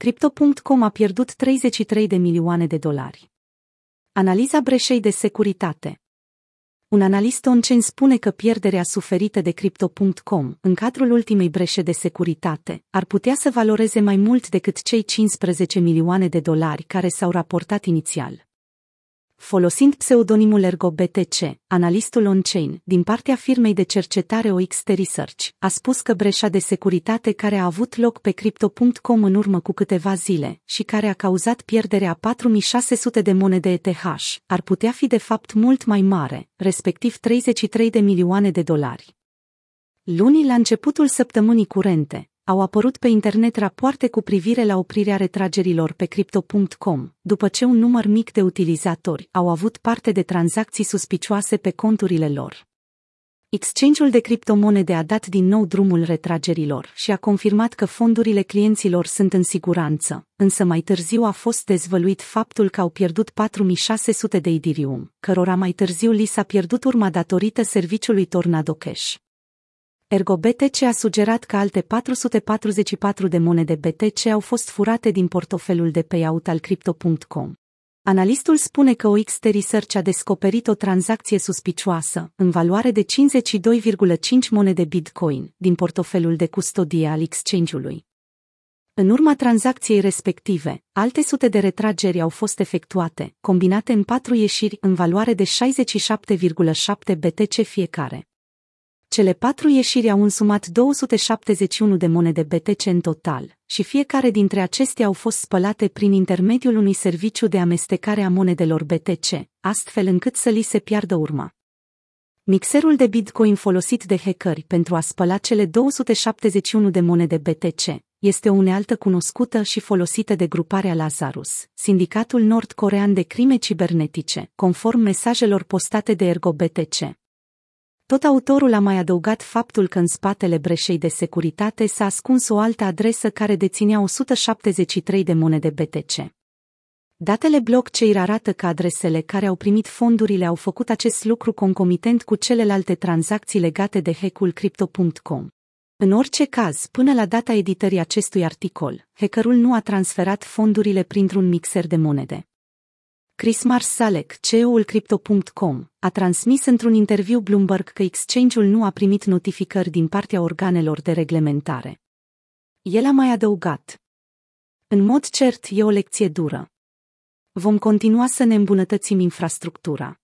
Crypto.com a pierdut 33 de milioane de dolari. Analiza breșei de securitate. Un analist on-chain spune că pierderea suferită de Crypto.com în cadrul ultimei breșe de securitate ar putea să valoreze mai mult decât cei 15 milioane de dolari care s-au raportat inițial folosind pseudonimul ErgoBTC, analistul on-chain, din partea firmei de cercetare OXT Research, a spus că breșa de securitate care a avut loc pe Crypto.com în urmă cu câteva zile și care a cauzat pierderea 4600 de monede ETH ar putea fi de fapt mult mai mare, respectiv 33 de milioane de dolari. Luni, la începutul săptămânii curente, au apărut pe internet rapoarte cu privire la oprirea retragerilor pe Crypto.com, după ce un număr mic de utilizatori au avut parte de tranzacții suspicioase pe conturile lor. Exchange-ul de criptomonede a dat din nou drumul retragerilor și a confirmat că fondurile clienților sunt în siguranță, însă mai târziu a fost dezvăluit faptul că au pierdut 4600 de Ethereum, cărora mai târziu li s-a pierdut urma datorită serviciului Tornado Cash. Ergo BTC a sugerat că alte 444 de monede BTC au fost furate din portofelul de payout al Crypto.com. Analistul spune că OXT Research a descoperit o tranzacție suspicioasă, în valoare de 52,5 monede Bitcoin, din portofelul de custodie al exchange-ului. În urma tranzacției respective, alte sute de retrageri au fost efectuate, combinate în patru ieșiri în valoare de 67,7 BTC fiecare. Cele patru ieșiri au însumat 271 de monede BTC în total, și fiecare dintre acestea au fost spălate prin intermediul unui serviciu de amestecare a monedelor BTC, astfel încât să li se piardă urma. Mixerul de Bitcoin folosit de hackeri pentru a spăla cele 271 de monede BTC este o unealtă cunoscută și folosită de gruparea Lazarus, sindicatul nord-corean de crime cibernetice, conform mesajelor postate de Ergo BTC. Tot autorul a mai adăugat faptul că în spatele breșei de securitate s-a ascuns o altă adresă care deținea 173 de monede BTC. Datele blockchain arată că adresele care au primit fondurile au făcut acest lucru concomitent cu celelalte tranzacții legate de hackul Crypto.com. În orice caz, până la data editării acestui articol, hackerul nu a transferat fondurile printr-un mixer de monede. Chris Marsalek, CEO-ul Crypto.com, a transmis într-un interviu Bloomberg că exchange-ul nu a primit notificări din partea organelor de reglementare. El a mai adăugat. În mod cert, e o lecție dură. Vom continua să ne îmbunătățim infrastructura.